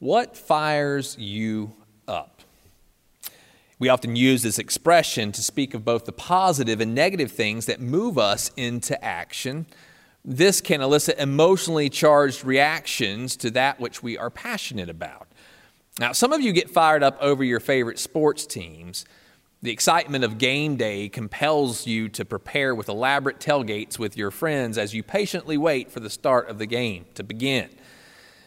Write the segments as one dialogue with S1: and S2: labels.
S1: What fires you up? We often use this expression to speak of both the positive and negative things that move us into action. This can elicit emotionally charged reactions to that which we are passionate about. Now, some of you get fired up over your favorite sports teams. The excitement of game day compels you to prepare with elaborate tailgates with your friends as you patiently wait for the start of the game to begin.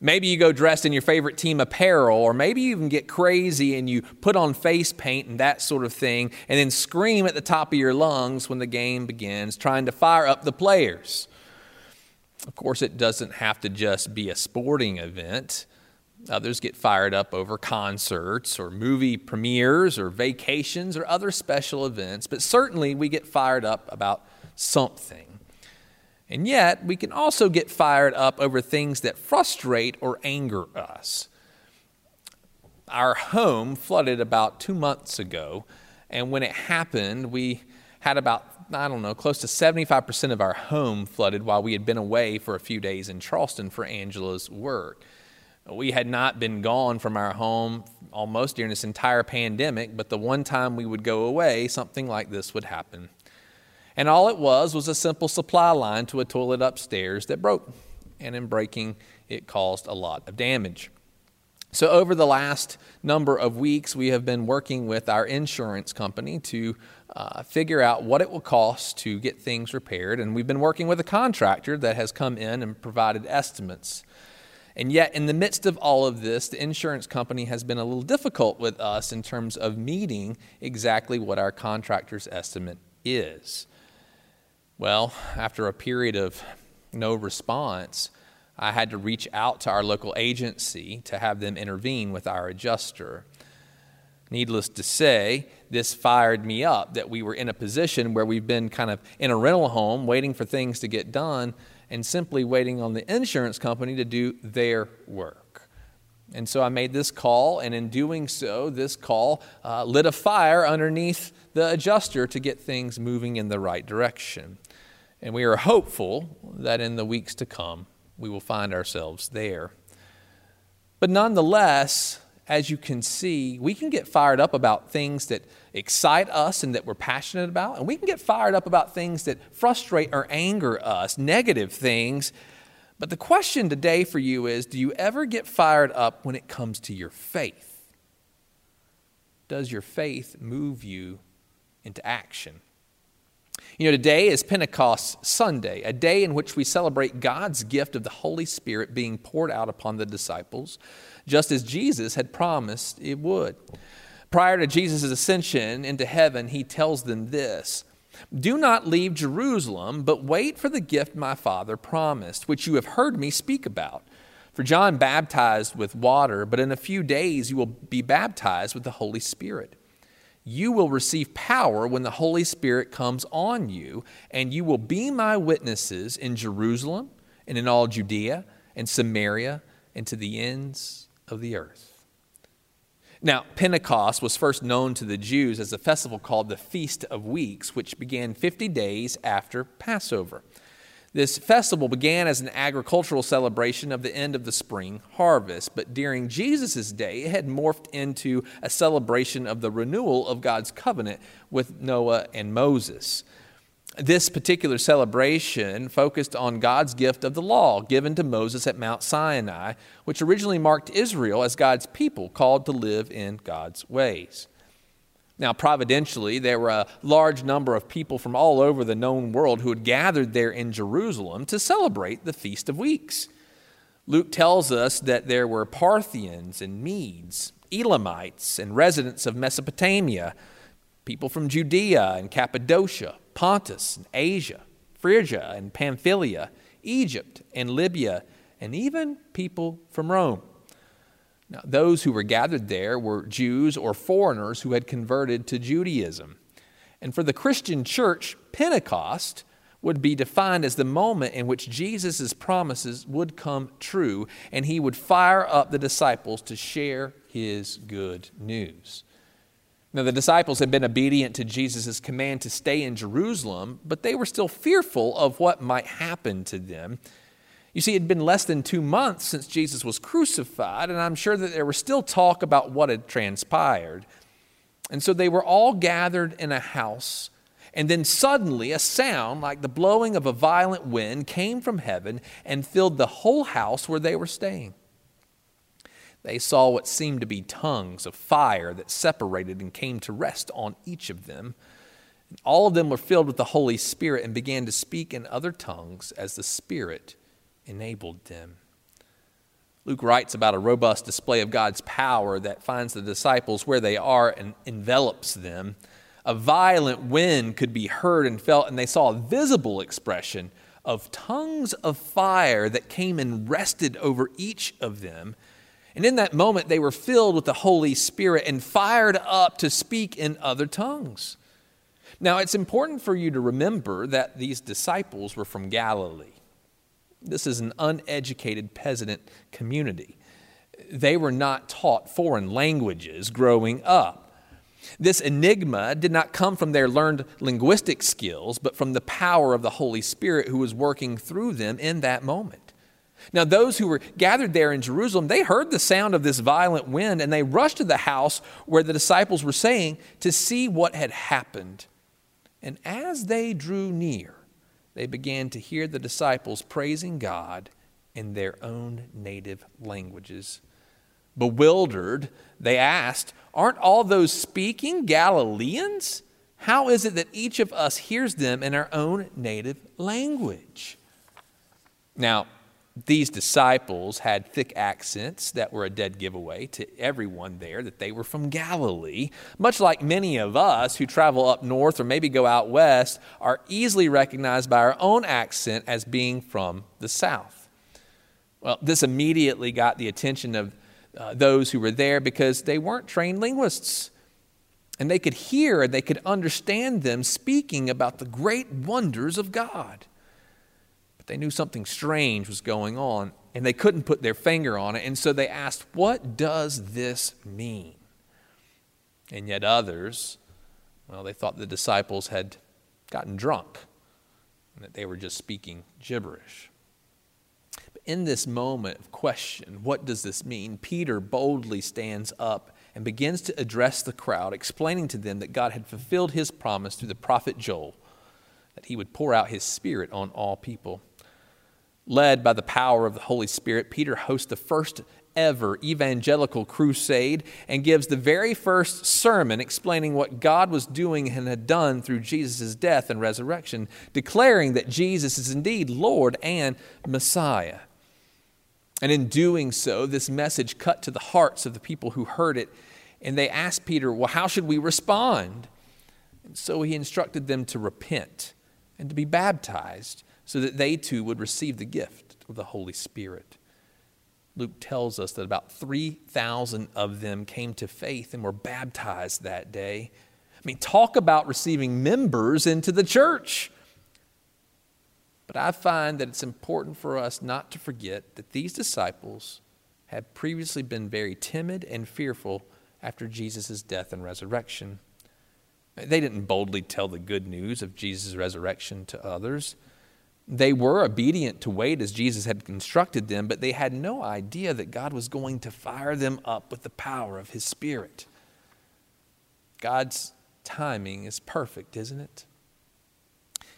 S1: Maybe you go dressed in your favorite team apparel, or maybe you even get crazy and you put on face paint and that sort of thing, and then scream at the top of your lungs when the game begins, trying to fire up the players. Of course, it doesn't have to just be a sporting event. Others get fired up over concerts or movie premieres or vacations or other special events, but certainly we get fired up about something. And yet, we can also get fired up over things that frustrate or anger us. Our home flooded about two months ago, and when it happened, we had about, I don't know, close to 75% of our home flooded while we had been away for a few days in Charleston for Angela's work. We had not been gone from our home almost during this entire pandemic, but the one time we would go away, something like this would happen and all it was was a simple supply line to a toilet upstairs that broke. And in breaking, it caused a lot of damage. So, over the last number of weeks, we have been working with our insurance company to uh, figure out what it will cost to get things repaired. And we've been working with a contractor that has come in and provided estimates. And yet, in the midst of all of this, the insurance company has been a little difficult with us in terms of meeting exactly what our contractor's estimate is. Well, after a period of no response, I had to reach out to our local agency to have them intervene with our adjuster. Needless to say, this fired me up that we were in a position where we've been kind of in a rental home waiting for things to get done and simply waiting on the insurance company to do their work. And so I made this call, and in doing so, this call uh, lit a fire underneath the adjuster to get things moving in the right direction. And we are hopeful that in the weeks to come, we will find ourselves there. But nonetheless, as you can see, we can get fired up about things that excite us and that we're passionate about, and we can get fired up about things that frustrate or anger us, negative things. But the question today for you is do you ever get fired up when it comes to your faith? Does your faith move you into action? You know, today is Pentecost Sunday, a day in which we celebrate God's gift of the Holy Spirit being poured out upon the disciples, just as Jesus had promised it would. Prior to Jesus' ascension into heaven, he tells them this Do not leave Jerusalem, but wait for the gift my Father promised, which you have heard me speak about. For John baptized with water, but in a few days you will be baptized with the Holy Spirit you will receive power when the Holy Spirit comes on you, and you will be my witnesses in Jerusalem and in all Judea and Samaria and to the ends of the earth. Now, Pentecost was first known to the Jews as a festival called the Feast of Weeks, which began 50 days after Passover. This festival began as an agricultural celebration of the end of the spring harvest, but during Jesus' day, it had morphed into a celebration of the renewal of God's covenant with Noah and Moses. This particular celebration focused on God's gift of the law given to Moses at Mount Sinai, which originally marked Israel as God's people called to live in God's ways. Now, providentially, there were a large number of people from all over the known world who had gathered there in Jerusalem to celebrate the Feast of Weeks. Luke tells us that there were Parthians and Medes, Elamites, and residents of Mesopotamia, people from Judea and Cappadocia, Pontus and Asia, Phrygia and Pamphylia, Egypt and Libya, and even people from Rome. Now, those who were gathered there were Jews or foreigners who had converted to Judaism. And for the Christian church, Pentecost would be defined as the moment in which Jesus' promises would come true and he would fire up the disciples to share his good news. Now, the disciples had been obedient to Jesus' command to stay in Jerusalem, but they were still fearful of what might happen to them You see, it had been less than two months since Jesus was crucified, and I'm sure that there was still talk about what had transpired. And so they were all gathered in a house. And then suddenly, a sound like the blowing of a violent wind came from heaven and filled the whole house where they were staying. They saw what seemed to be tongues of fire that separated and came to rest on each of them. All of them were filled with the Holy Spirit and began to speak in other tongues as the Spirit enabled them. Luke writes about a robust display of God's power that finds the disciples where they are and envelops them. A violent wind could be heard and felt, and they saw a visible expression of tongues of fire that came and rested over each of them. And in that moment, they were filled with the Holy Spirit and fired up to speak in other tongues. Now, it's important for you to remember that these disciples were from Galilee. This is an uneducated peasant community. They were not taught foreign languages growing up. This enigma did not come from their learned linguistic skills, but from the power of the Holy Spirit who was working through them in that moment. Now, those who were gathered there in Jerusalem, they heard the sound of this violent wind and they rushed to the house where the disciples were saying to see what had happened. And as they drew near, they began to hear the disciples praising God in their own native languages. Bewildered, they asked, Aren't all those speaking Galileans? How is it that each of us hears them in our own native language? Now, these disciples had thick accents that were a dead giveaway to everyone there that they were from Galilee. Much like many of us who travel up north or maybe go out west are easily recognized by our own accent as being from the south. Well, this immediately got the attention of uh, those who were there because they weren't trained linguists. And they could hear and they could understand them speaking about the great wonders of God. They knew something strange was going on and they couldn't put their finger on it. And so they asked, What does this mean? And yet others, well, they thought the disciples had gotten drunk and that they were just speaking gibberish. But in this moment of question, what does this mean? Peter boldly stands up and begins to address the crowd, explaining to them that God had fulfilled his promise through the prophet Joel that he would pour out his spirit on all people. Led by the power of the Holy Spirit, Peter hosts the first ever evangelical crusade and gives the very first sermon explaining what God was doing and had done through Jesus' death and resurrection, declaring that Jesus is indeed Lord and Messiah. And in doing so, this message cut to the hearts of the people who heard it, and they asked Peter, Well, how should we respond? And so he instructed them to repent and to be baptized so that they too would receive the gift of the Holy Spirit. Luke tells us that about 3,000 of them came to faith and were baptized that day. I mean, talk about receiving members into the church. But I find that it's important for us not to forget that these disciples had previously been very timid and fearful after Jesus' death and resurrection. They didn't boldly tell the good news of Jesus' resurrection to others. They were obedient to wait as Jesus had instructed them, but they had no idea that God was going to fire them up with the power of His Spirit. God's timing is perfect, isn't it?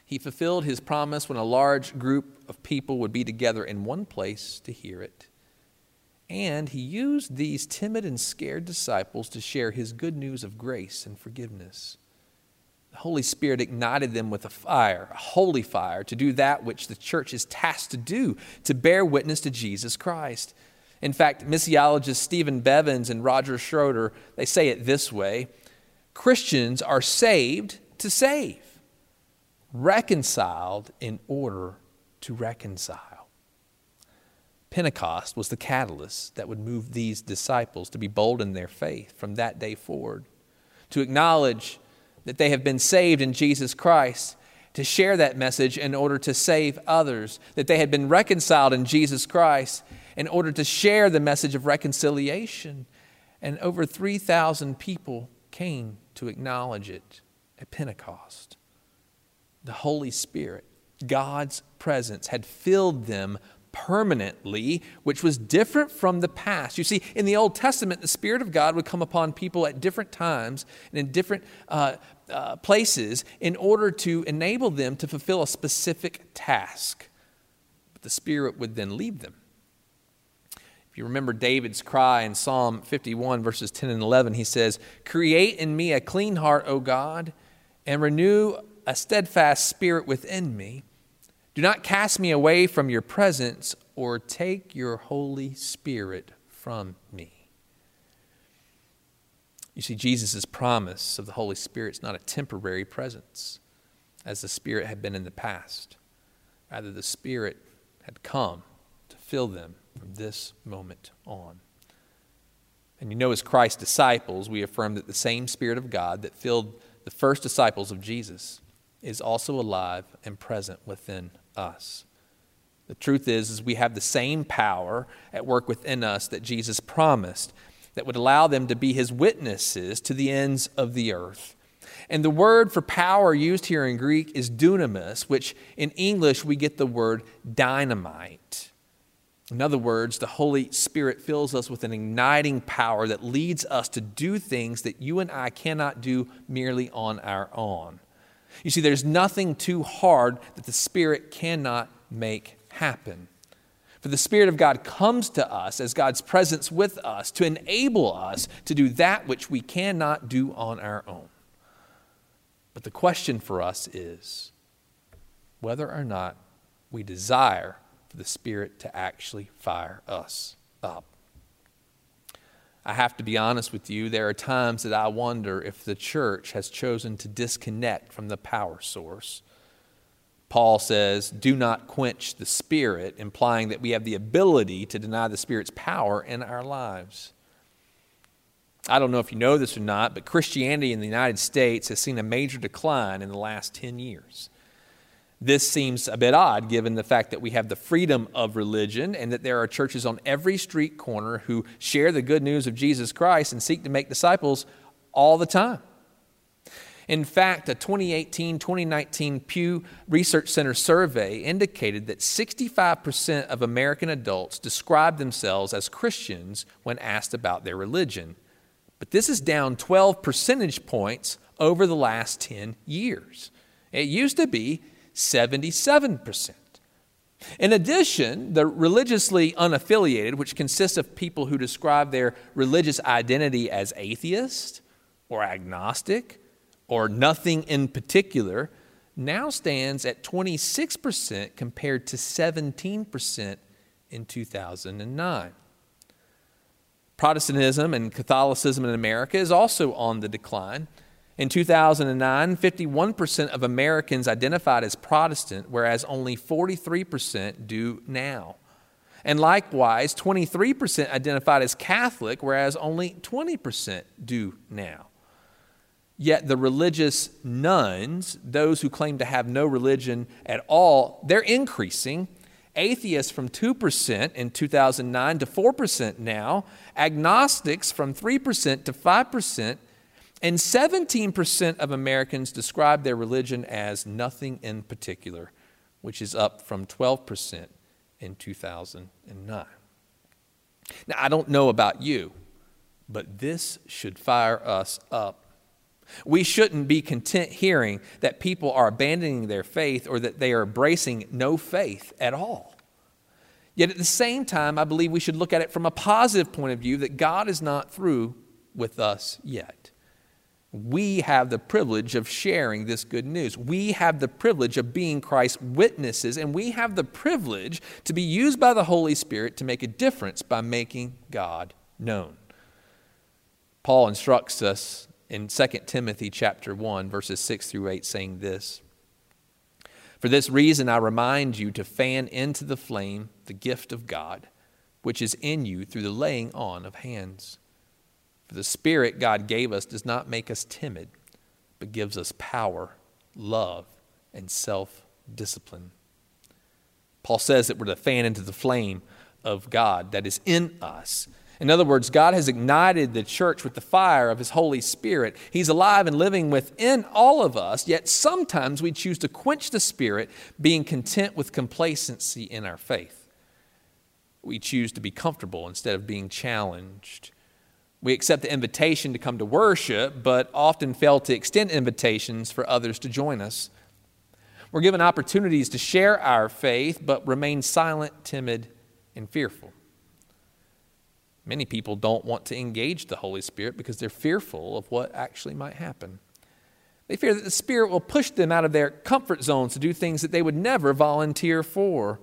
S1: He fulfilled His promise when a large group of people would be together in one place to hear it. And He used these timid and scared disciples to share His good news of grace and forgiveness. The Holy Spirit ignited them with a fire, a holy fire, to do that which the church is tasked to do, to bear witness to Jesus Christ. In fact, missiologists Stephen Bevans and Roger Schroeder, they say it this way Christians are saved to save, reconciled in order to reconcile. Pentecost was the catalyst that would move these disciples to be bold in their faith from that day forward, to acknowledge that they have been saved in Jesus Christ, to share that message in order to save others, that they had been reconciled in Jesus Christ in order to share the message of reconciliation. And over 3,000 people came to acknowledge it at Pentecost. The Holy Spirit, God's presence, had filled them permanently, which was different from the past. You see, in the Old Testament, the Spirit of God would come upon people at different times and in different uh, uh, places in order to enable them to fulfill a specific task. But the Spirit would then leave them. If you remember David's cry in Psalm 51, verses 10 and 11, he says, Create in me a clean heart, O God, and renew a steadfast spirit within me. Do not cast me away from your presence or take your Holy Spirit from me. You see, Jesus' promise of the Holy Spirit is not a temporary presence, as the Spirit had been in the past. Rather, the Spirit had come to fill them from this moment on. And you know, as Christ's disciples, we affirm that the same Spirit of God that filled the first disciples of Jesus is also alive and present within us. The truth is, is we have the same power at work within us that Jesus promised that would allow them to be his witnesses to the ends of the earth. And the word for power used here in Greek is dunamis, which in English we get the word dynamite. In other words, the Holy Spirit fills us with an igniting power that leads us to do things that you and I cannot do merely on our own. You see, there's nothing too hard that the Spirit cannot make happen. For the Spirit of God comes to us as God's presence with us to enable us to do that which we cannot do on our own. But the question for us is whether or not we desire for the Spirit to actually fire us up. I have to be honest with you, there are times that I wonder if the church has chosen to disconnect from the power source. Paul says, Do not quench the Spirit, implying that we have the ability to deny the Spirit's power in our lives. I don't know if you know this or not, but Christianity in the United States has seen a major decline in the last 10 years. This seems a bit odd given the fact that we have the freedom of religion and that there are churches on every street corner who share the good news of Jesus Christ and seek to make disciples all the time. In fact, a 2018 2019 Pew Research Center survey indicated that 65% of American adults describe themselves as Christians when asked about their religion. But this is down 12 percentage points over the last 10 years. It used to be 77%. In addition, the religiously unaffiliated, which consists of people who describe their religious identity as atheist or agnostic or nothing in particular, now stands at 26% compared to 17% in 2009. Protestantism and Catholicism in America is also on the decline. In 2009, 51% of Americans identified as Protestant, whereas only 43% do now. And likewise, 23% identified as Catholic, whereas only 20% do now. Yet the religious nones, those who claim to have no religion at all, they're increasing. Atheists from 2% in 2009 to 4% now, agnostics from 3% to 5%, and 17% of Americans describe their religion as nothing in particular, which is up from 12% in 2009. Now, I don't know about you, but this should fire us up. We shouldn't be content hearing that people are abandoning their faith or that they are embracing no faith at all. Yet at the same time, I believe we should look at it from a positive point of view that God is not through with us yet we have the privilege of sharing this good news. We have the privilege of being Christ's witnesses, and we have the privilege to be used by the Holy Spirit to make a difference by making God known. Paul instructs us in 2 Timothy chapter 1 verses 6 through 8 saying this For this reason I remind you to fan into the flame the gift of God which is in you through the laying on of hands. For the Spirit God gave us does not make us timid, but gives us power, love, and self discipline. Paul says that we're to fan into the flame of God that is in us. In other words, God has ignited the church with the fire of His Holy Spirit. He's alive and living within all of us, yet sometimes we choose to quench the Spirit, being content with complacency in our faith. we choose to be comfortable instead of being challenged. We accept the invitation to come to worship, but often fail to extend invitations for others to join us. We're given opportunities to share our faith, but remain silent, timid, and fearful. Many people don't want to engage the Holy Spirit because they're fearful of what actually might happen. They fear that the Spirit will push them out of their comfort zones to do things that they would never volunteer for.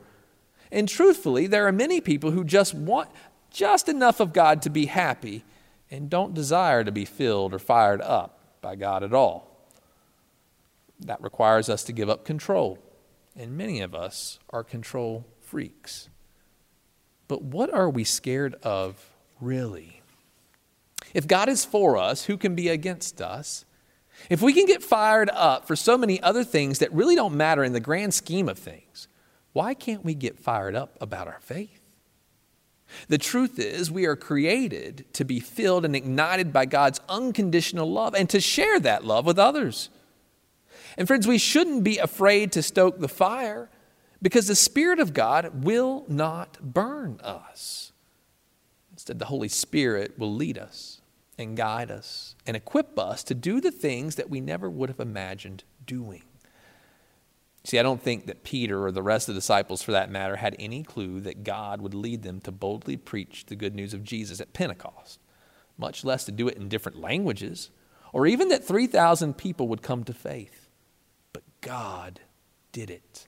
S1: And truthfully, there are many people who just want just enough of God to be happy and don't desire to be filled or fired up by God at all. That requires us to give up control, and many of us are control freaks. But what are we scared of really? If God is for us, who can be against us? If we can get fired up for so many other things that really don't matter in the grand scheme of things, why can't we get fired up about our faith? The truth is, we are created to be filled and ignited by God's unconditional love and to share that love with others. And, friends, we shouldn't be afraid to stoke the fire because the Spirit of God will not burn us. Instead, the Holy Spirit will lead us and guide us and equip us to do the things that we never would have imagined doing. See, I don't think that Peter or the rest of the disciples, for that matter, had any clue that God would lead them to boldly preach the good news of Jesus at Pentecost, much less to do it in different languages, or even that 3,000 people would come to faith. But God did it.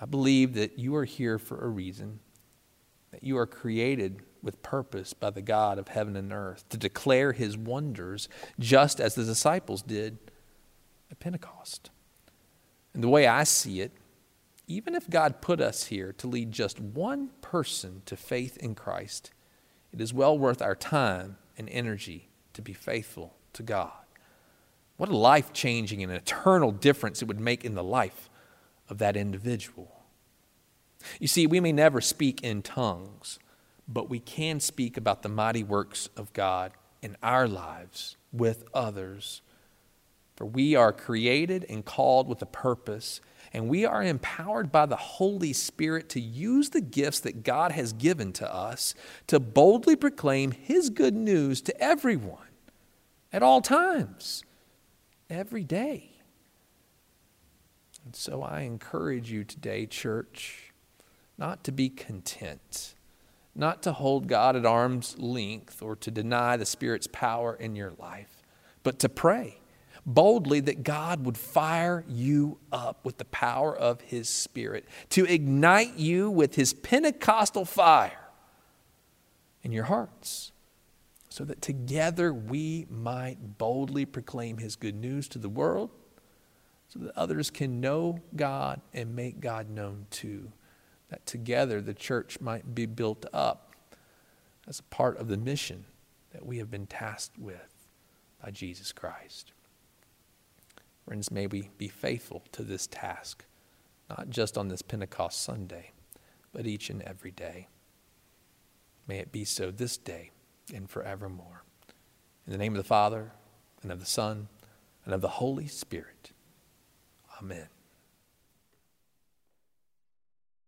S1: I believe that you are here for a reason that you are created with purpose by the God of heaven and earth to declare his wonders just as the disciples did at Pentecost. And the way I see it, even if God put us here to lead just one person to faith in Christ, it is well worth our time and energy to be faithful to God. What a life changing and eternal difference it would make in the life of that individual. You see, we may never speak in tongues, but we can speak about the mighty works of God in our lives with others. For we are created and called with a purpose, and we are empowered by the Holy Spirit to use the gifts that God has given to us to boldly proclaim His good news to everyone at all times, every day. And so I encourage you today, church not to be content, not to hold God at arm's length or to deny the Spirit's power in your life, but to pray boldly that God would fire you up with the power of His Spirit, to ignite you with His Pentecostal fire in your hearts, so that together we might boldly proclaim His good news to the world, so that others can know God and make God known too that together the church might be built up as a part of the mission that we have been tasked with by Jesus Christ. Friends, may we be faithful to this task, not just on this Pentecost Sunday, but each and every day. May it be so this day and forevermore. In the name of the Father, and of the Son, and of the Holy Spirit. Amen.